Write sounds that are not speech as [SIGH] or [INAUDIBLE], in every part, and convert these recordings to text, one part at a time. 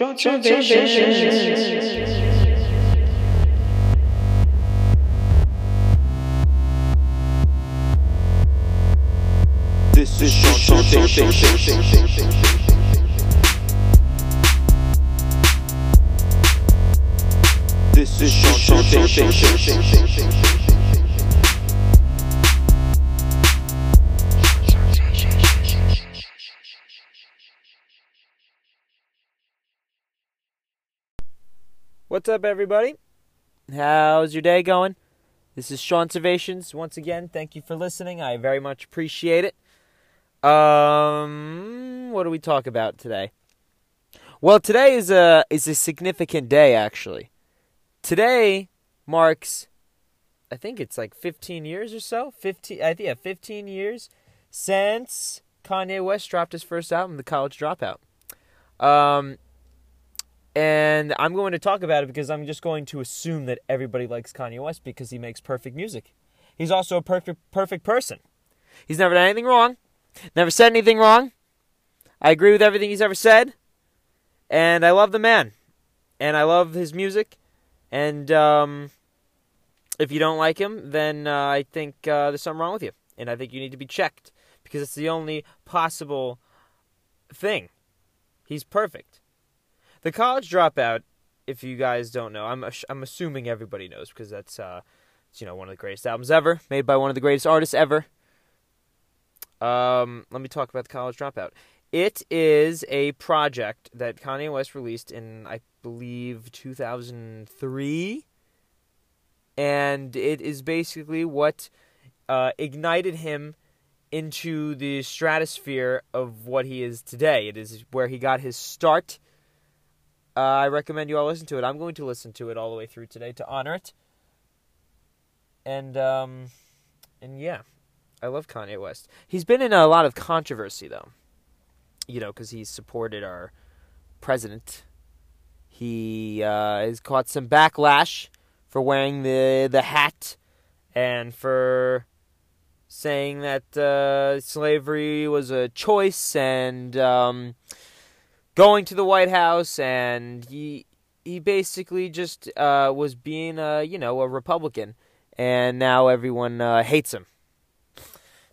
This is Chantation. This is Chantation. What's up, everybody? How's your day going? This is Seanservations. Once again, thank you for listening. I very much appreciate it. Um, what do we talk about today? Well, today is a is a significant day actually. Today marks I think it's like 15 years or so. 15 I think yeah, 15 years since Kanye West dropped his first album, The College Dropout. Um and I'm going to talk about it because I'm just going to assume that everybody likes Kanye West because he makes perfect music. He's also a perfect perfect person. He's never done anything wrong. Never said anything wrong. I agree with everything he's ever said. And I love the man. And I love his music. And um, if you don't like him, then uh, I think uh, there's something wrong with you. And I think you need to be checked because it's the only possible thing. He's perfect. The College Dropout, if you guys don't know, I'm I'm assuming everybody knows because that's uh, it's, you know one of the greatest albums ever, made by one of the greatest artists ever. Um, let me talk about the College Dropout. It is a project that Kanye West released in, I believe, 2003. And it is basically what uh, ignited him into the stratosphere of what he is today. It is where he got his start. Uh, I recommend you all listen to it. I'm going to listen to it all the way through today to honor it. And um, and yeah, I love Kanye West. He's been in a lot of controversy though. You know, because he's supported our president. He uh, has caught some backlash for wearing the the hat and for saying that uh, slavery was a choice and um, going to the White House and he he basically just uh, was being a you know a Republican and now everyone uh, hates him.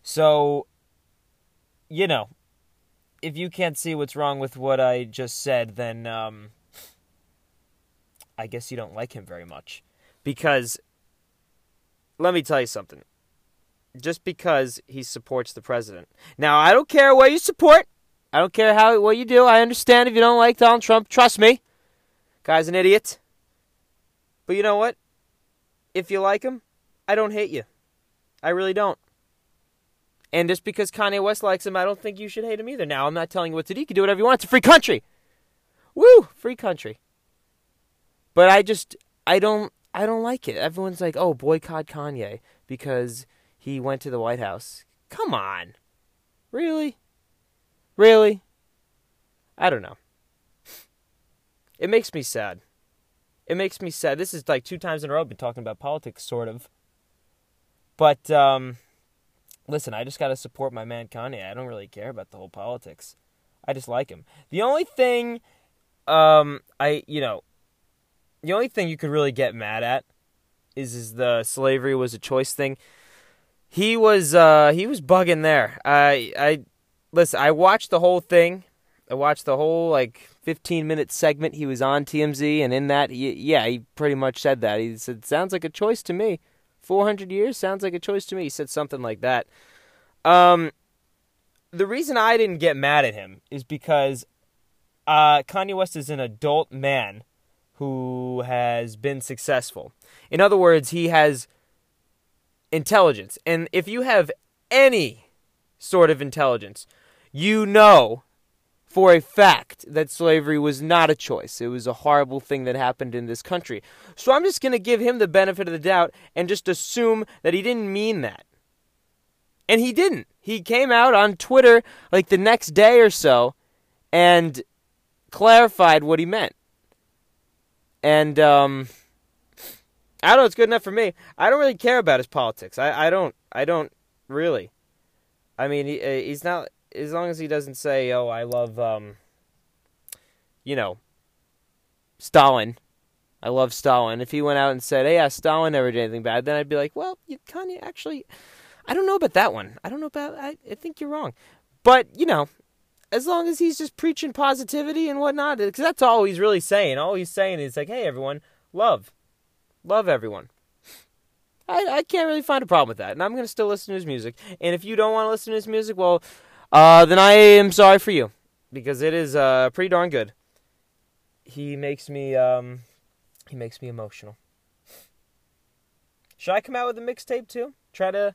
So, you know, if you can't see what's wrong with what I just said, then um, I guess you don't like him very much. Because, let me tell you something. Just because he supports the president. Now, I don't care what you support. I don't care how what you do. I understand if you don't like Donald Trump. Trust me. Guy's an idiot. But you know what? If you like him, I don't hate you. I really don't. And just because Kanye West likes him, I don't think you should hate him either. Now, I'm not telling you what to do. You can do whatever you want. It's a free country. Woo, free country. But I just I don't I don't like it. Everyone's like, "Oh, boycott Kanye because he went to the White House." Come on. Really? Really? I don't know. It makes me sad. It makes me sad. This is like two times in a row I've been talking about politics sort of. But um listen, I just got to support my man Kanye. I don't really care about the whole politics. I just like him. The only thing, um, I you know, the only thing you could really get mad at is is the slavery was a choice thing. He was uh he was bugging there. I I listen. I watched the whole thing. I watched the whole like 15 minute segment he was on TMZ, and in that, he, yeah, he pretty much said that. He said, "Sounds like a choice to me." 400 years sounds like a choice to me. He said something like that. Um, the reason I didn't get mad at him is because uh, Kanye West is an adult man who has been successful. In other words, he has intelligence. And if you have any sort of intelligence, you know for a fact that slavery was not a choice. It was a horrible thing that happened in this country. So I'm just going to give him the benefit of the doubt and just assume that he didn't mean that. And he didn't. He came out on Twitter like the next day or so and clarified what he meant. And um I don't know, it's good enough for me. I don't really care about his politics. I, I don't I don't really. I mean, he, uh, he's not as long as he doesn't say, "Oh, I love," um, you know, Stalin. I love Stalin. If he went out and said, "Hey, yeah, Stalin never did anything bad," then I'd be like, "Well, you Kanye actually, I don't know about that one. I don't know about. I, I think you're wrong." But you know, as long as he's just preaching positivity and whatnot, because that's all he's really saying. All he's saying is like, "Hey, everyone, love, love everyone." I, I can't really find a problem with that, and I'm gonna still listen to his music. And if you don't want to listen to his music, well, uh, then I am sorry for you, because it is uh, pretty darn good. He makes me um, he makes me emotional. Should I come out with a mixtape too? Try to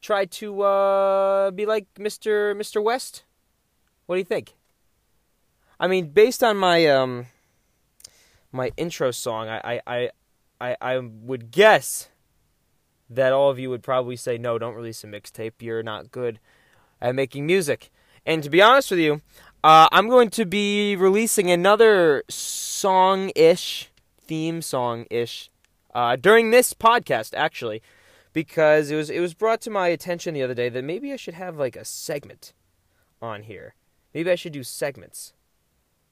try to uh, be like Mr. Mr. West. What do you think? I mean, based on my um my intro song, I I I, I would guess that all of you would probably say, no, don't release a mixtape. You're not good at making music. And to be honest with you, uh, I'm going to be releasing another song ish, theme song ish, uh, during this podcast, actually, because it was it was brought to my attention the other day that maybe I should have like a segment on here. Maybe I should do segments.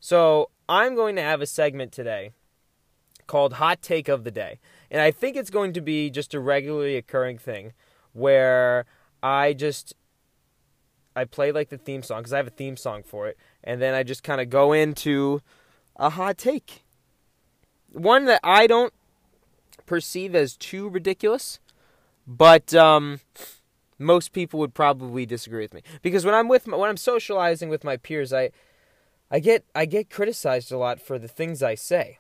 So I'm going to have a segment today called Hot Take of the Day. And I think it's going to be just a regularly occurring thing where I just I play like the theme song because I have a theme song for it, and then I just kind of go into a hot take. One that I don't perceive as too ridiculous, but um, most people would probably disagree with me because when I'm with my, when I'm socializing with my peers, I I get I get criticized a lot for the things I say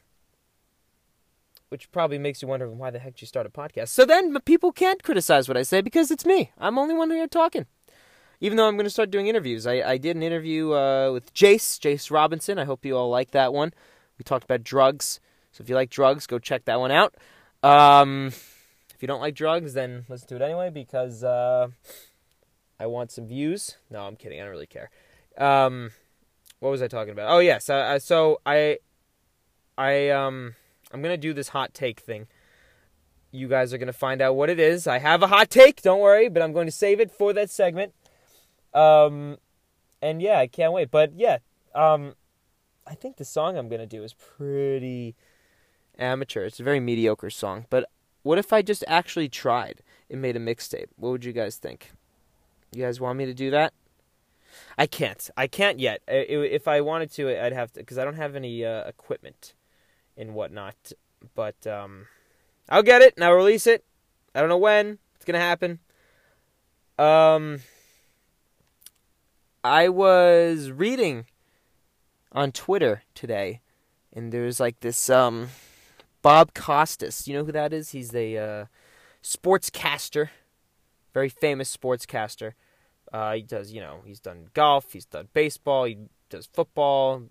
which probably makes you wonder why the heck you start a podcast. So then people can't criticize what I say because it's me. I'm only one here talking. Even though I'm going to start doing interviews. I, I did an interview uh, with Jace, Jace Robinson. I hope you all like that one. We talked about drugs. So if you like drugs, go check that one out. Um, if you don't like drugs, then listen to it anyway because uh, I want some views. No, I'm kidding. I don't really care. Um, what was I talking about? Oh yes. Uh, so I, I um, I'm gonna do this hot take thing. You guys are gonna find out what it is. I have a hot take. Don't worry, but I'm going to save it for that segment. Um, and yeah, I can't wait. But yeah, um, I think the song I'm gonna do is pretty amateur. It's a very mediocre song. But what if I just actually tried and made a mixtape? What would you guys think? You guys want me to do that? I can't. I can't yet. If I wanted to, I'd have to because I don't have any uh, equipment and whatnot. But um, I'll get it and I'll release it. I don't know when it's gonna happen. Um, I was reading on Twitter today, and there's like this um, Bob Costas. You know who that is? He's a uh, sportscaster, very famous sportscaster. Uh, he does, you know, he's done golf, he's done baseball, he does football,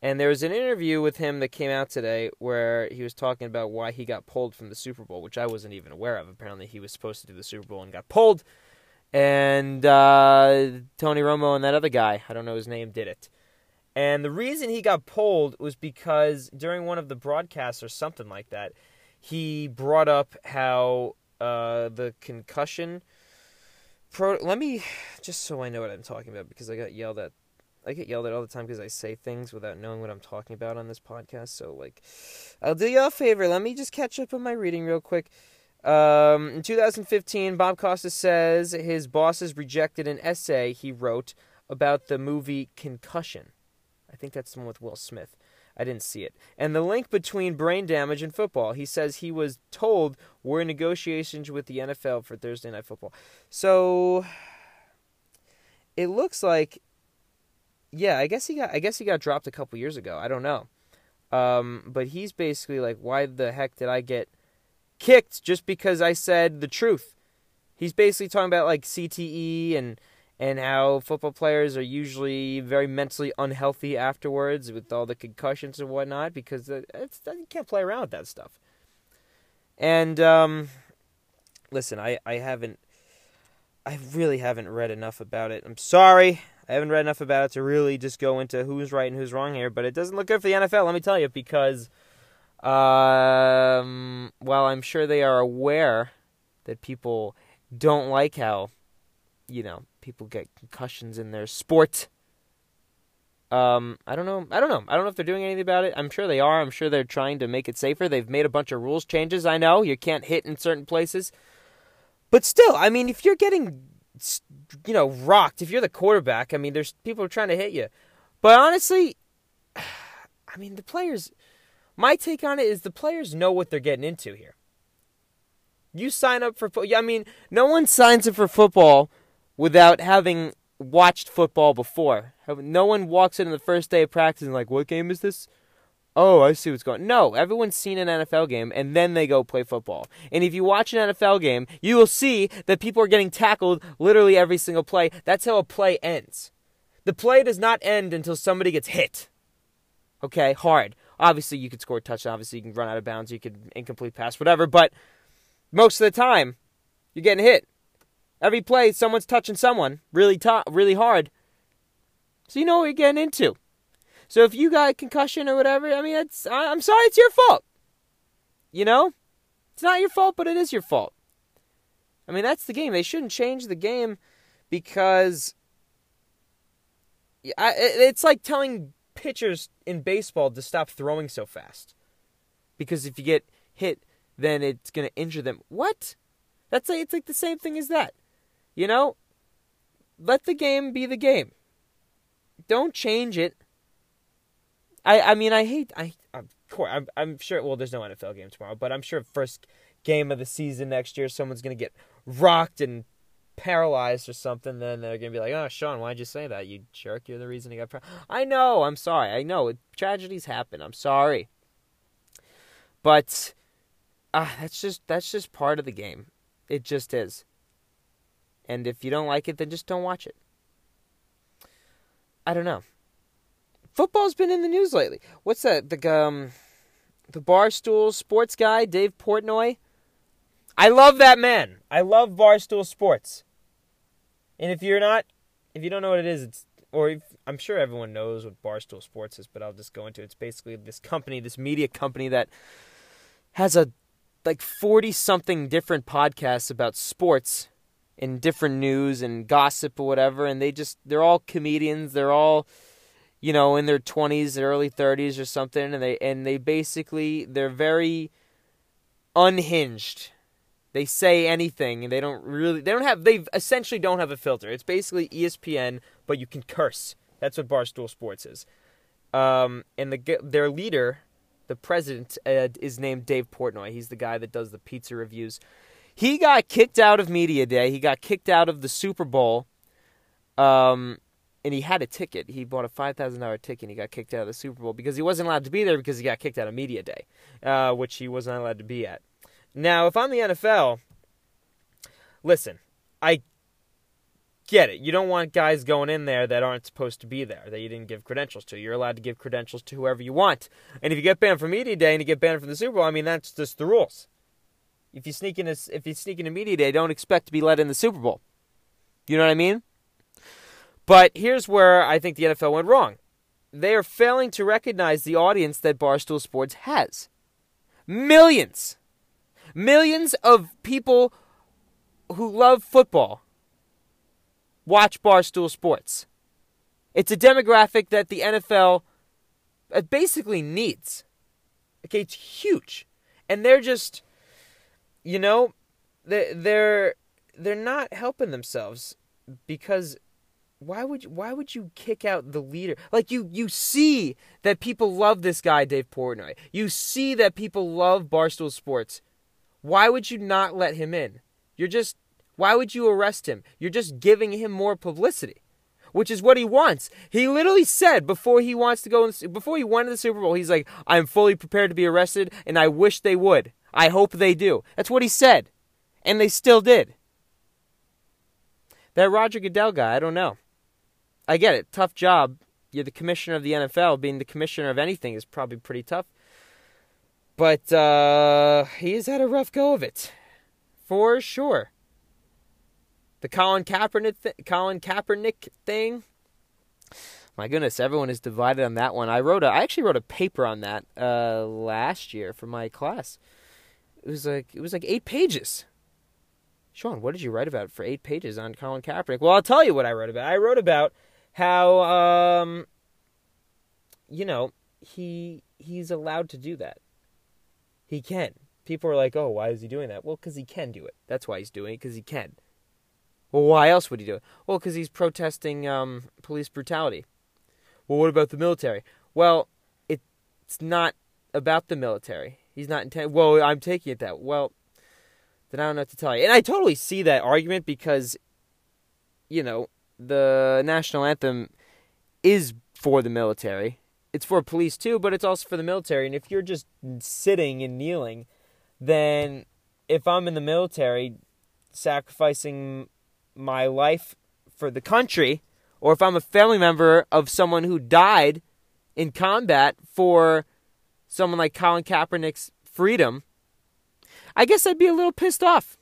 and there was an interview with him that came out today where he was talking about why he got pulled from the Super Bowl, which I wasn't even aware of. Apparently, he was supposed to do the Super Bowl and got pulled. And uh, Tony Romo and that other guy, I don't know his name, did it. And the reason he got pulled was because during one of the broadcasts or something like that, he brought up how uh, the concussion. Pro- Let me just so I know what I'm talking about because I got yelled at I get yelled at all the time because I say things without knowing what I'm talking about on this podcast. So, like, I'll do you a favor. Let me just catch up on my reading real quick. Um, in 2015, Bob Costas says his bosses rejected an essay he wrote about the movie Concussion. I think that's the one with Will Smith. I didn't see it. And the link between brain damage and football. He says he was told we're in negotiations with the NFL for Thursday Night Football. So it looks like yeah, I guess he got I guess he got dropped a couple years ago. I don't know. Um, but he's basically like, why the heck did I get kicked just because I said the truth? He's basically talking about like CTE and and how football players are usually very mentally unhealthy afterwards with all the concussions and whatnot because it's, you can't play around with that stuff. And um, listen, I, I haven't, I really haven't read enough about it. I'm sorry. I haven't read enough about it to really just go into who's right and who's wrong here, but it doesn't look good for the NFL, let me tell you, because um, while I'm sure they are aware that people don't like how, you know, people get concussions in their sport, Um, I don't know. I don't know. I don't know if they're doing anything about it. I'm sure they are. I'm sure they're trying to make it safer. They've made a bunch of rules changes. I know you can't hit in certain places, but still, I mean, if you're getting, you know, rocked, if you're the quarterback, I mean, there's people are trying to hit you. But honestly, [SIGHS] I mean, the players. My take on it is the players know what they're getting into here. You sign up for. football. I mean, no one signs up for football without having watched football before. No one walks in the first day of practice and like, what game is this? Oh, I see what's going. No, everyone's seen an NFL game and then they go play football. And if you watch an NFL game, you will see that people are getting tackled literally every single play. That's how a play ends. The play does not end until somebody gets hit. Okay, hard. Obviously, you could score a touchdown. Obviously, you can run out of bounds. You could incomplete pass, whatever. But most of the time, you're getting hit. Every play, someone's touching someone really, t- really hard. So you know what you're getting into. So if you got a concussion or whatever, I mean, it's I'm sorry, it's your fault. You know, it's not your fault, but it is your fault. I mean, that's the game. They shouldn't change the game because it's like telling pitchers in baseball to stop throwing so fast because if you get hit, then it's going to injure them. What? That's like, it's like the same thing as that. You know, let the game be the game. Don't change it. I I mean I hate I of course I'm I'm sure well there's no NFL game tomorrow, but I'm sure first game of the season next year someone's gonna get rocked and paralyzed or something. Then they're gonna be like, oh Sean, why'd you say that? You jerk! You're the reason he got. Par-. I know. I'm sorry. I know tragedies happen. I'm sorry. But uh, that's just that's just part of the game. It just is. And if you don't like it, then just don't watch it. I don't know. Football's been in the news lately. What's that? The um, the barstool sports guy, Dave Portnoy. I love that man. I love barstool sports. And if you're not, if you don't know what it is, it's or if, I'm sure everyone knows what barstool sports is, but I'll just go into it. It's basically this company, this media company that has a like 40 something different podcasts about sports and different news and gossip or whatever and they just they're all comedians they're all you know in their 20s early 30s or something and they and they basically they're very unhinged they say anything and they don't really they don't have they essentially don't have a filter it's basically espn but you can curse that's what barstool sports is um, and the their leader the president uh, is named dave portnoy he's the guy that does the pizza reviews he got kicked out of media day. He got kicked out of the Super Bowl. Um, and he had a ticket. He bought a five thousand dollar ticket. and He got kicked out of the Super Bowl because he wasn't allowed to be there because he got kicked out of media day, uh, which he was not allowed to be at. Now, if I'm the NFL, listen, I get it. You don't want guys going in there that aren't supposed to be there, that you didn't give credentials to. You're allowed to give credentials to whoever you want. And if you get banned from media day and you get banned from the Super Bowl, I mean that's just the rules. If you sneak in a, if you sneak in a media day, don't expect to be let in the Super Bowl. You know what I mean? But here's where I think the NFL went wrong. They are failing to recognize the audience that Barstool Sports has. Millions. Millions of people who love football watch Barstool Sports. It's a demographic that the NFL uh, basically needs. Okay, it's huge. And they're just you know, they they're they're not helping themselves because why would you, why would you kick out the leader? Like you you see that people love this guy Dave Portnoy. You see that people love Barstool Sports. Why would you not let him in? You're just why would you arrest him? You're just giving him more publicity, which is what he wants. He literally said before he wants to go in, before he went to the Super Bowl, he's like, "I'm fully prepared to be arrested, and I wish they would." I hope they do. That's what he said. And they still did. That Roger Goodell guy, I don't know. I get it. Tough job. You're the commissioner of the NFL. Being the commissioner of anything is probably pretty tough. But uh, he's had a rough go of it. For sure. The Colin Kaepernick, th- Colin Kaepernick thing. My goodness, everyone is divided on that one. I wrote a, I actually wrote a paper on that uh, last year for my class. It was like it was like eight pages. Sean, what did you write about for eight pages on Colin Kaepernick? Well, I'll tell you what I wrote about. I wrote about how um, you know, he he's allowed to do that. He can. People are like, "Oh, why is he doing that?" Well, because he can do it. That's why he's doing it because he can. Well, why else would he do it? Well, because he's protesting um, police brutality. Well, what about the military? Well, it's not about the military. He's not intent. Well, I'm taking it that. Well, then I don't know what to tell you. And I totally see that argument because, you know, the national anthem is for the military. It's for police too, but it's also for the military. And if you're just sitting and kneeling, then if I'm in the military sacrificing my life for the country, or if I'm a family member of someone who died in combat for someone like Colin Kaepernick's freedom, I guess I'd be a little pissed off.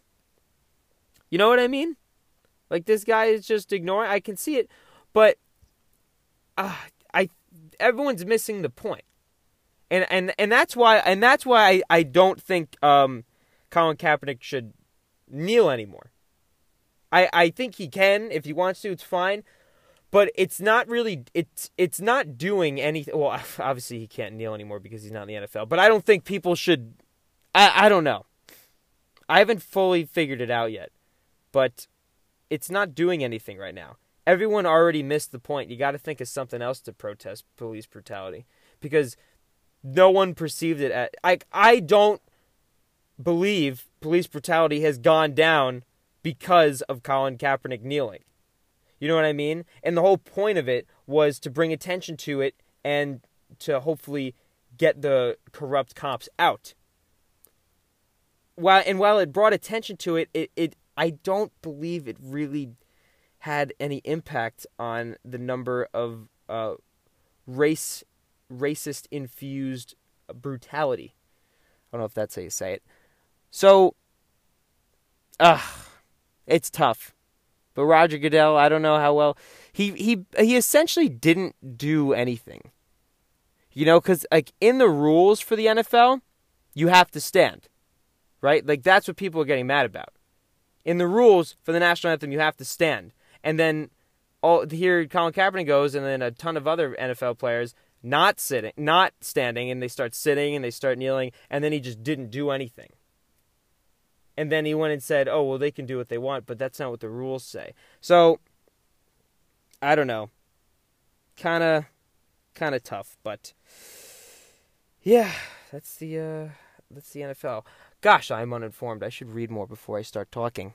You know what I mean? Like this guy is just ignoring. I can see it, but uh, I everyone's missing the point, and and and that's why and that's why I, I don't think um, Colin Kaepernick should kneel anymore. I I think he can if he wants to. It's fine, but it's not really it's it's not doing anything. Well, [LAUGHS] obviously he can't kneel anymore because he's not in the NFL. But I don't think people should. I I don't know. I haven't fully figured it out yet, but it's not doing anything right now. Everyone already missed the point. You got to think of something else to protest police brutality because no one perceived it at. I I don't believe police brutality has gone down because of Colin Kaepernick kneeling. You know what I mean? And the whole point of it was to bring attention to it and to hopefully get the corrupt cops out. While and while it brought attention to it, it, it I don't believe it really had any impact on the number of uh, race racist infused brutality. I don't know if that's how you say it. So, uh, it's tough. But Roger Goodell, I don't know how well he he he essentially didn't do anything. You know, because like in the rules for the NFL, you have to stand, right? Like that's what people are getting mad about. In the rules for the national anthem, you have to stand, and then all here Colin Kaepernick goes, and then a ton of other NFL players not sitting, not standing, and they start sitting and they start kneeling, and then he just didn't do anything. And then he went and said, "Oh, well, they can do what they want, but that's not what the rules say." So, I don't know. Kind of, kind of tough, but yeah, that's the uh, that's the NFL. Gosh, I'm uninformed. I should read more before I start talking.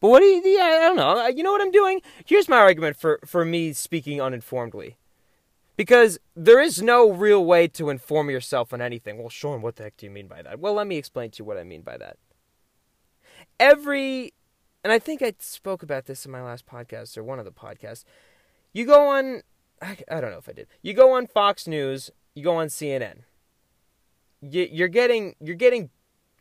But what do you? Yeah, I don't know. You know what I'm doing? Here's my argument for for me speaking uninformedly. Because there is no real way to inform yourself on anything. Well, Sean, what the heck do you mean by that? Well, let me explain to you what I mean by that every and I think I spoke about this in my last podcast or one of the podcasts. You go on I, I don't know if I did. You go on Fox News, you go on CNN. You, you're getting you're getting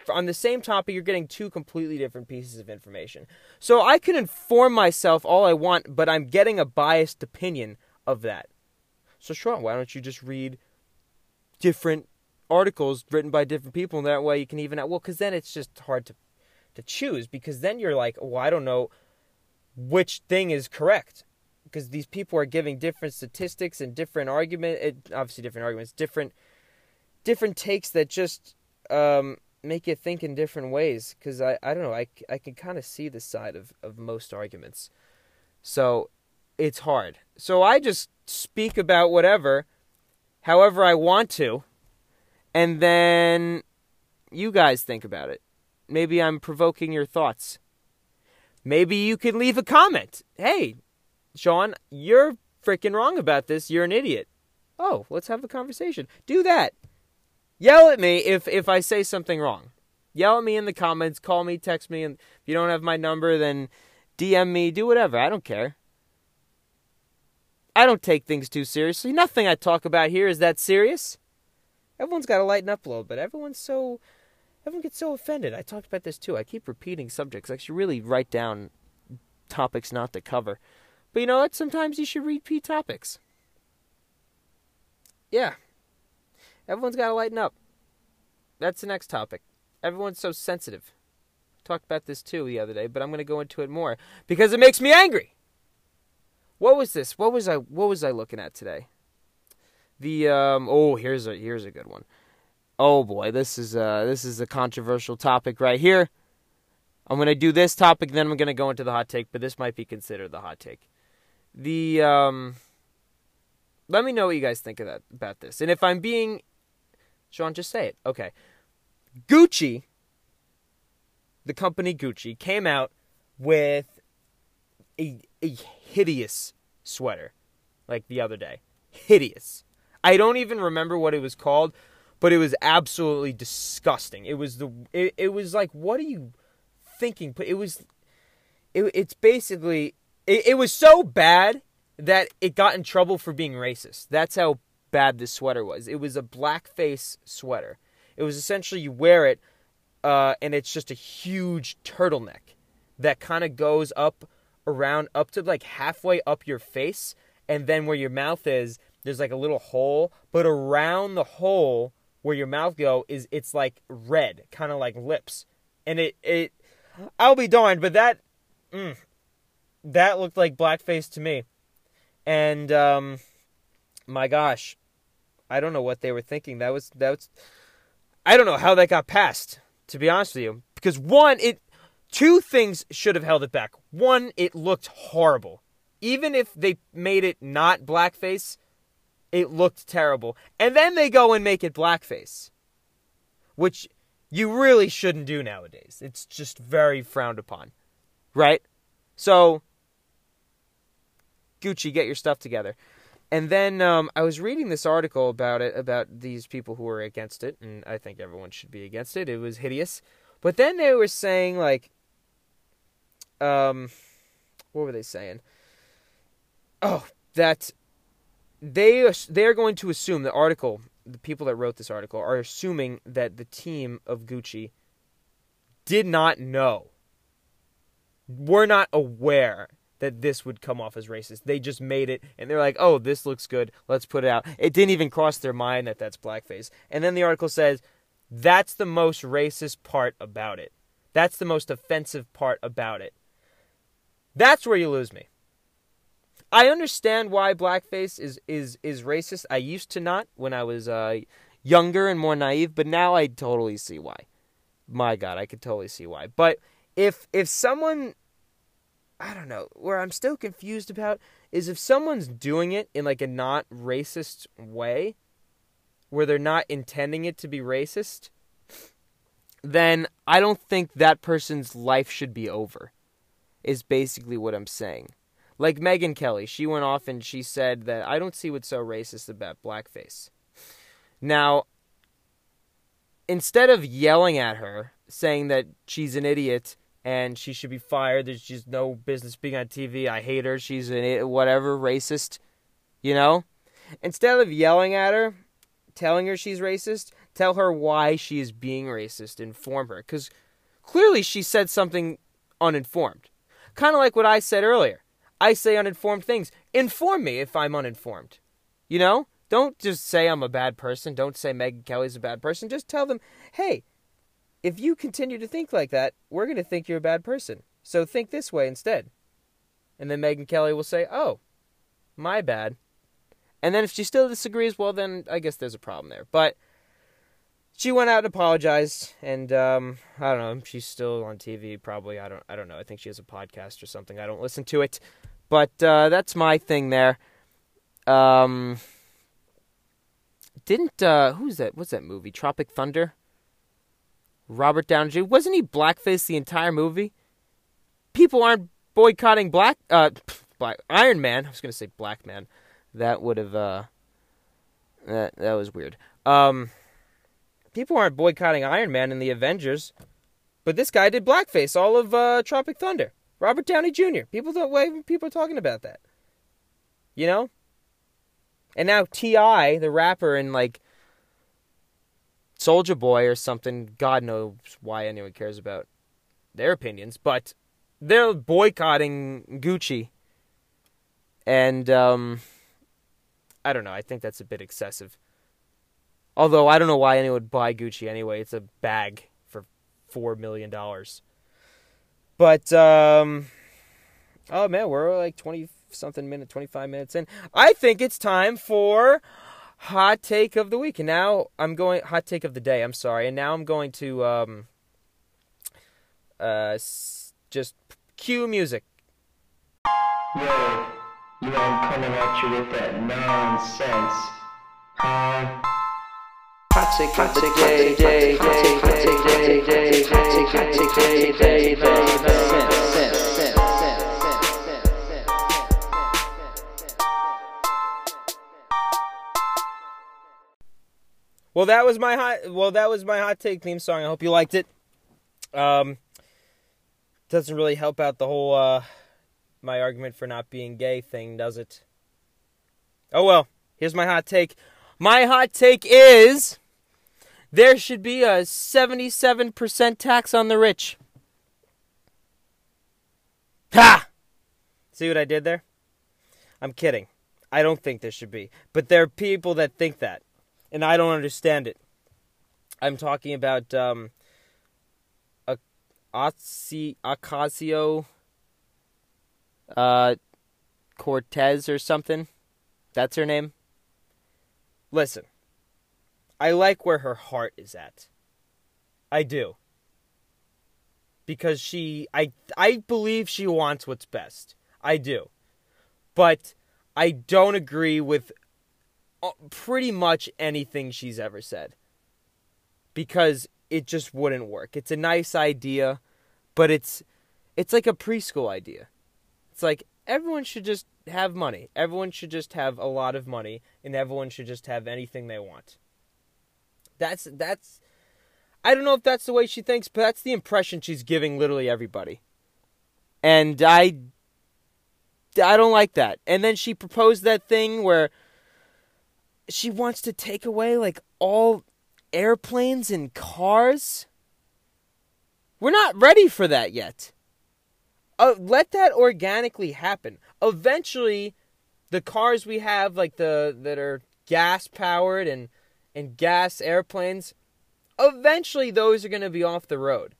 on the same topic you're getting two completely different pieces of information. So I can inform myself all I want, but I'm getting a biased opinion of that. So Sean, why don't you just read different articles written by different people and that way you can even out well cuz then it's just hard to to choose because then you're like, well, I don't know which thing is correct because these people are giving different statistics and different argument, obviously different arguments, different different takes that just um, make you think in different ways. Because I, I don't know, I, I can kind of see the side of, of most arguments, so it's hard. So I just speak about whatever, however I want to, and then you guys think about it. Maybe I'm provoking your thoughts. Maybe you can leave a comment. Hey, Sean, you're freaking wrong about this. You're an idiot. Oh, let's have a conversation. Do that. Yell at me if if I say something wrong. Yell at me in the comments, call me, text me, and if you don't have my number, then DM me, do whatever. I don't care. I don't take things too seriously. Nothing I talk about here is that serious. Everyone's got to lighten up a little bit. Everyone's so Everyone gets so offended. I talked about this too. I keep repeating subjects. I should really write down topics not to cover. But you know what? Sometimes you should repeat topics. Yeah. Everyone's got to lighten up. That's the next topic. Everyone's so sensitive. talked about this too the other day, but I'm going to go into it more because it makes me angry. What was this? What was I what was I looking at today? The um oh here's a here's a good one. Oh boy, this is uh this is a controversial topic right here. I'm gonna do this topic, then I'm gonna go into the hot take, but this might be considered the hot take. The um let me know what you guys think of that about this. And if I'm being Sean, just say it. Okay. Gucci, the company Gucci, came out with a a hideous sweater like the other day. Hideous. I don't even remember what it was called, but it was absolutely disgusting. It was the it, it was like what are you thinking? But it was it, it's basically it, it was so bad that it got in trouble for being racist. That's how bad this sweater was. It was a blackface sweater. It was essentially you wear it uh, and it's just a huge turtleneck that kind of goes up around up to like halfway up your face and then where your mouth is there's like a little hole but around the hole where your mouth go is it's like red kind of like lips and it it i'll be darned but that mm, that looked like blackface to me and um my gosh i don't know what they were thinking that was that was i don't know how that got passed to be honest with you because one it two things should have held it back. One, it looked horrible. Even if they made it not blackface, it looked terrible. And then they go and make it blackface, which you really shouldn't do nowadays. It's just very frowned upon. Right? So, Gucci, get your stuff together. And then um, I was reading this article about it, about these people who were against it, and I think everyone should be against it. It was hideous. But then they were saying, like, um, what were they saying? Oh, that they they're going to assume the article, the people that wrote this article are assuming that the team of Gucci did not know, were not aware that this would come off as racist. They just made it, and they're like, "Oh, this looks good. Let's put it out." It didn't even cross their mind that that's blackface. And then the article says, "That's the most racist part about it. That's the most offensive part about it." That's where you lose me. I understand why blackface is is is racist. I used to not when I was uh, younger and more naive, but now I totally see why. My God, I could totally see why. But if if someone, I don't know, where I'm still confused about is if someone's doing it in like a not racist way, where they're not intending it to be racist, then I don't think that person's life should be over is basically what I'm saying. Like Megyn Kelly, she went off and she said that I don't see what's so racist about blackface. Now, instead of yelling at her, saying that she's an idiot and she should be fired, There's just no business being on TV, I hate her, she's an whatever, racist, you know? Instead of yelling at her, telling her she's racist, tell her why she is being racist, inform her. Because clearly she said something uninformed. Kind of like what I said earlier. I say uninformed things. Inform me if I'm uninformed. You know? Don't just say I'm a bad person. Don't say Megyn Kelly's a bad person. Just tell them, hey, if you continue to think like that, we're going to think you're a bad person. So think this way instead. And then Megyn Kelly will say, oh, my bad. And then if she still disagrees, well, then I guess there's a problem there. But she went out and apologized, and um, I don't know. She's still on TV, probably. I don't. I don't know. I think she has a podcast or something. I don't listen to it, but uh, that's my thing there. Um, didn't uh, who's that? What's that movie? Tropic Thunder. Robert Downey Jr. Wasn't he blackface the entire movie? People aren't boycotting Black uh Black Iron Man. I was gonna say Black Man. That would have uh that that was weird. Um people aren't boycotting Iron Man and the Avengers, but this guy did blackface all of uh, Tropic Thunder. Robert Downey Jr. People don't why people are talking about that. You know? And now T.I., the rapper and like Soulja Boy or something, God knows why anyone cares about their opinions, but they're boycotting Gucci. And um I don't know, I think that's a bit excessive. Although I don't know why anyone would buy Gucci anyway. It's a bag for four million dollars. But um, oh man, we're like twenty something minutes, twenty five minutes in. I think it's time for hot take of the week. And now I'm going hot take of the day. I'm sorry. And now I'm going to um uh just cue music. Yo, you know I'm coming at you with that nonsense. Huh? Hot take, hot take. Well, that was my hot. Well, that was my hot take theme song. I hope you liked it. Um, doesn't really help out the whole uh, my argument for not being gay thing, does it? Oh well. Here's my hot take. My hot take is there should be a 77% tax on the rich. Ha! See what I did there? I'm kidding. I don't think there should be. But there are people that think that and I don't understand it. I'm talking about um, Ocasio uh, Cortez or something. That's her name. Listen, I like where her heart is at. I do. Because she I I believe she wants what's best. I do. But I don't agree with Uh, pretty much anything she's ever said because it just wouldn't work. It's a nice idea, but it's it's like a preschool idea. It's like everyone should just have money. Everyone should just have a lot of money and everyone should just have anything they want. That's that's I don't know if that's the way she thinks, but that's the impression she's giving literally everybody. And I I don't like that. And then she proposed that thing where she wants to take away like all airplanes and cars. We're not ready for that yet. Uh, let that organically happen. Eventually, the cars we have, like the that are gas powered and and gas airplanes, eventually those are going to be off the road.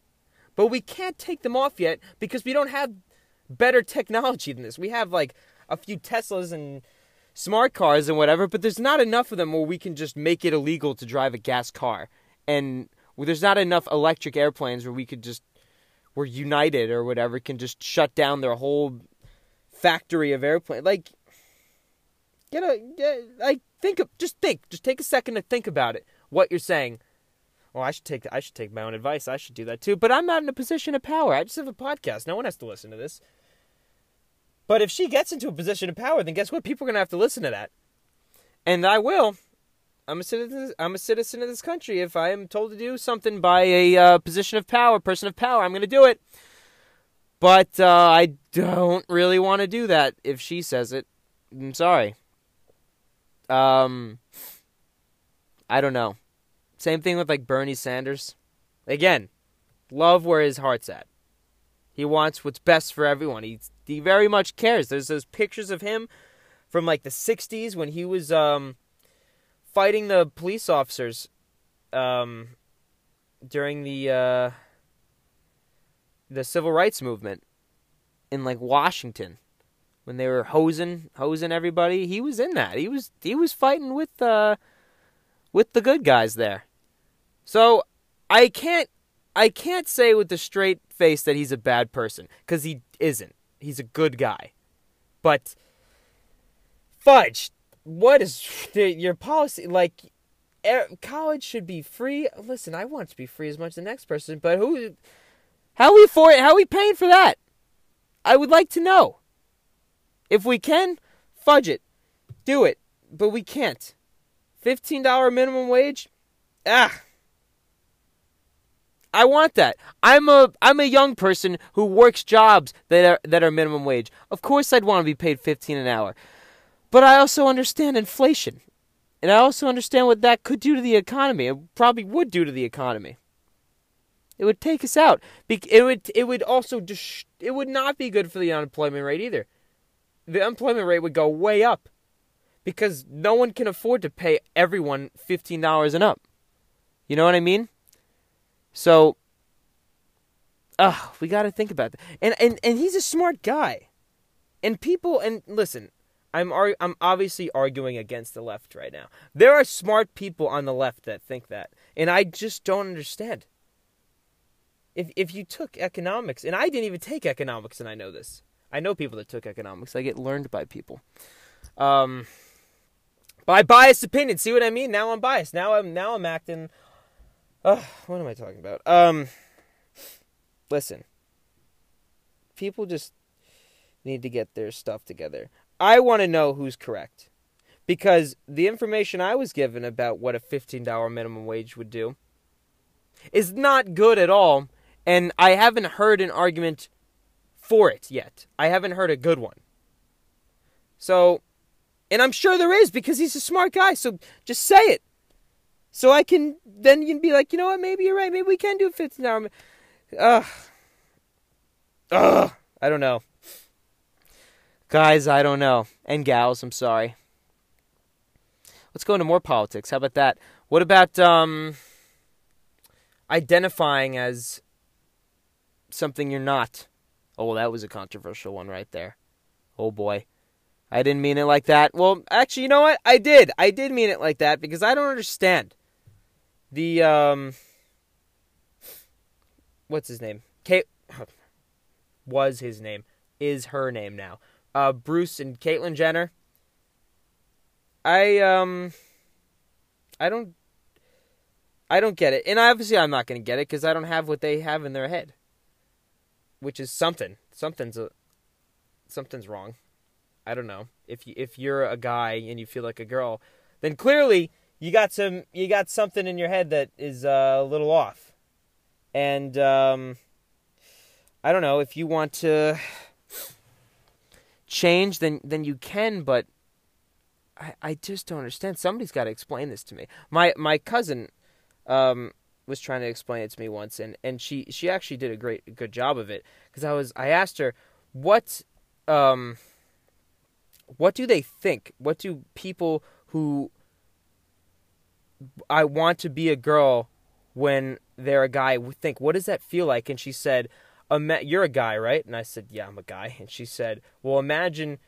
But we can't take them off yet because we don't have better technology than this. We have like a few Teslas and smart cars and whatever, but there's not enough of them where we can just make it illegal to drive a gas car. And there's not enough electric airplanes where we could just, where United or whatever can just shut down their whole factory of airplanes. Like, get a, get, like, think of, just think, just take a second to think about it, what you're saying. Well, I should take I should take my own advice. I should do that too. But I'm not in a position of power. I just have a podcast. No one has to listen to this. But if she gets into a position of power, then guess what? People are going to have to listen to that. And I will. I'm a citizen. I'm a citizen of this country. If I am told to do something by a uh, position of power, person of power, I'm going to do it. But uh, I don't really want to do that if she says it. I'm sorry. Um, I don't know. Same thing with like Bernie Sanders. Again, love where his heart's at. He wants what's best for everyone. He he very much cares. There's those pictures of him from like the '60s when he was um, fighting the police officers um, during the uh, the civil rights movement in like Washington when they were hosing hosing everybody. He was in that. He was he was fighting with uh, with the good guys there. So I can't I can't say with a straight face that he's a bad person because he isn't. He's a good guy, but fudge. What is [LAUGHS] your policy like? College should be free. Listen, I want to be free as much as the next person, but who? How we for it? How we paying for that? I would like to know. If we can, fudge it, do it, but we can't. Fifteen dollar minimum wage, ah. I want that. I'm a I'm a young person who works jobs that are that are minimum wage. Of course I'd want to be paid 15 an hour. But I also understand inflation. And I also understand what that could do to the economy. It probably would do to the economy. It would take us out. It would it would also dis- it would not be good for the unemployment rate either. The unemployment rate would go way up because no one can afford to pay everyone $15 and up. You know what I mean? So, uh, we got to think about that. And, and and he's a smart guy. And people and listen, I'm ar- I'm obviously arguing against the left right now. There are smart people on the left that think that, and I just don't understand. If if you took economics, and I didn't even take economics, and I know this. I know people that took economics. I get learned by people. Um, by biased opinion. See what I mean? Now I'm biased. Now I'm now I'm acting. Uh, what am I talking about? Um, listen. People just need to get their stuff together. I want to know who's correct. Because the information I was given about what a $15 minimum wage would do is not good at all, and I haven't heard an argument for it yet. I haven't heard a good one. So, and I'm sure there is because he's a smart guy, so just say it. So I can then you can be like, you know what, maybe you're right. Maybe we can do 15 hour. Ugh. Ugh. I don't know. Guys, I don't know. And gals, I'm sorry. Let's go into more politics. How about that? What about um identifying as something you're not? Oh, that was a controversial one right there. Oh boy. I didn't mean it like that. Well, actually, you know what? I did. I did mean it like that because I don't understand. The um what's his name? Kate [LAUGHS] was his name. Is her name now. Uh Bruce and Caitlyn Jenner. I um I don't I don't get it. And obviously I'm not to get it cuz I don't have what they have in their head. Which is something. Something's a, something's wrong. I don't know. If you if you're a guy and you feel like a girl, then clearly you got some you got something in your head that is uh, a little off. And um I don't know if you want to change then then you can but I, I just don't understand. Somebody's got to explain this to me. My my cousin um, was trying to explain it to me once, and, and she, she actually did a great good job of it because I was I asked her what um, what do they think? What do people who I want to be a girl when they're a guy think? What does that feel like? And she said, "You're a guy, right?" And I said, "Yeah, I'm a guy." And she said, "Well, imagine."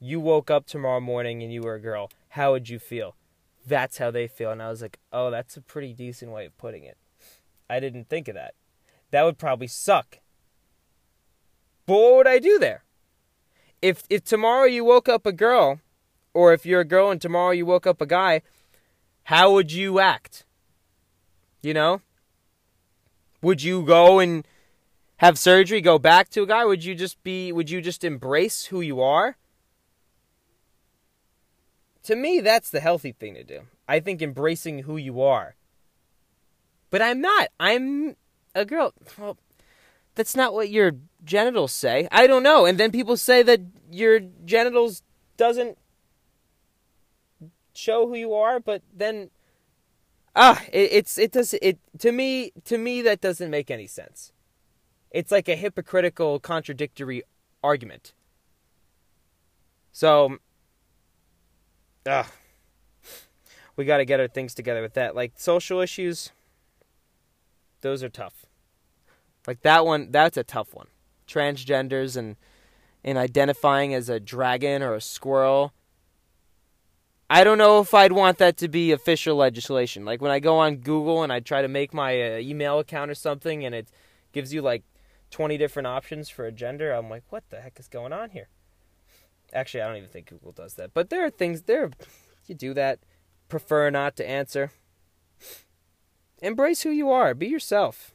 you woke up tomorrow morning and you were a girl, how would you feel? That's how they feel. And I was like, oh, that's a pretty decent way of putting it. I didn't think of that. That would probably suck. But what would I do there? If if tomorrow you woke up a girl, or if you're a girl and tomorrow you woke up a guy, how would you act? You know? Would you go and have surgery, go back to a guy? Would you just be would you just embrace who you are? To me, that's the healthy thing to do. I think embracing who you are. But I'm not. I'm a girl. Well, that's not what your genitals say. I don't know. And then people say that your genitals doesn't show who you are, but then ah, it, it's it does it to me to me that doesn't make any sense. It's like a hypocritical contradictory argument. So ugh, we got to get our things together with that. Like social issues, those are tough. Like that one, that's a tough one. Transgenders and and identifying as a dragon or a squirrel. I don't know if I'd want that to be official legislation. Like when I go on Google and I try to make my uh, email account or something, and it gives you like 20 different options for a gender, I'm like, what the heck is going on here? Actually, I don't even think Google does that. But there are things there. You do that. Prefer not to answer. Embrace who you are. Be yourself.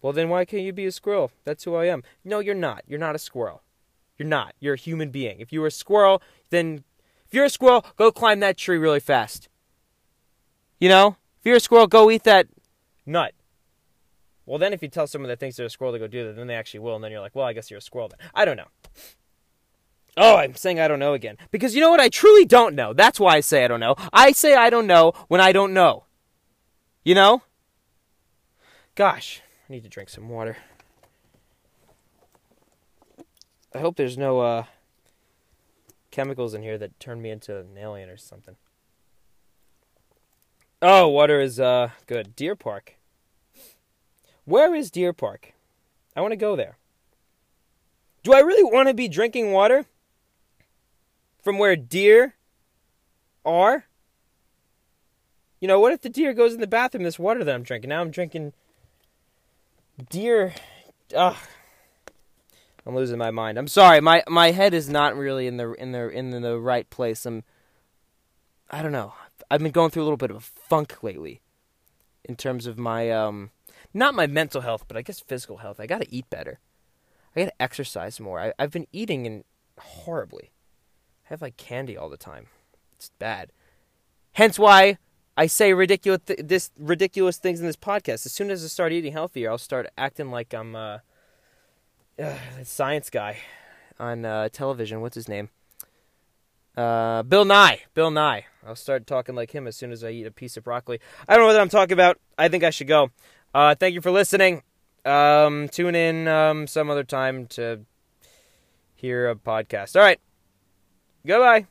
Well, then why can't you be a squirrel? That's who I am. No, you're not. You're not a squirrel. You're not. You're a human being. If you were a squirrel, then if you're a squirrel, go climb that tree really fast. You know? If you're a squirrel, go eat that nut. Well, then if you tell someone that thinks they're a squirrel to go do that, then they actually will, and then you're like, well, I guess you're a squirrel then. I don't know. Oh, I'm saying I don't know again. Because you know what? I truly don't know. That's why I say I don't know. I say I don't know when I don't know. You know? Gosh, I need to drink some water. I hope there's no uh, chemicals in here that turn me into an alien or something. Oh, water is uh good. Deer Park. Where is Deer Park? I want to go there. Do I really want to be drinking water? from where deer are. You know, what if the deer goes in the bathroom? This water that I'm drinking. Now I'm drinking deer. Ugh. I'm losing my mind. I'm sorry. My my head is not really in the in the in the right place. I'm. I don't know. I've been going through a little bit of a funk lately, in terms of my um, not my mental health, but I guess physical health. I got to eat better. I got to exercise more. I, I've been eating in horribly. I have like candy all the time. It's bad. Hence why I say ridiculous th- this ridiculous things in this podcast. As soon as I start eating healthier, I'll start acting like I'm uh, uh science guy on uh, television. What's his name? Uh, Bill Nye. Bill Nye. I'll start talking like him as soon as I eat a piece of broccoli. I don't know what I'm talking about. I think I should go. Uh, thank you for listening. Um, tune in um, some other time to hear a podcast. All right. Goodbye.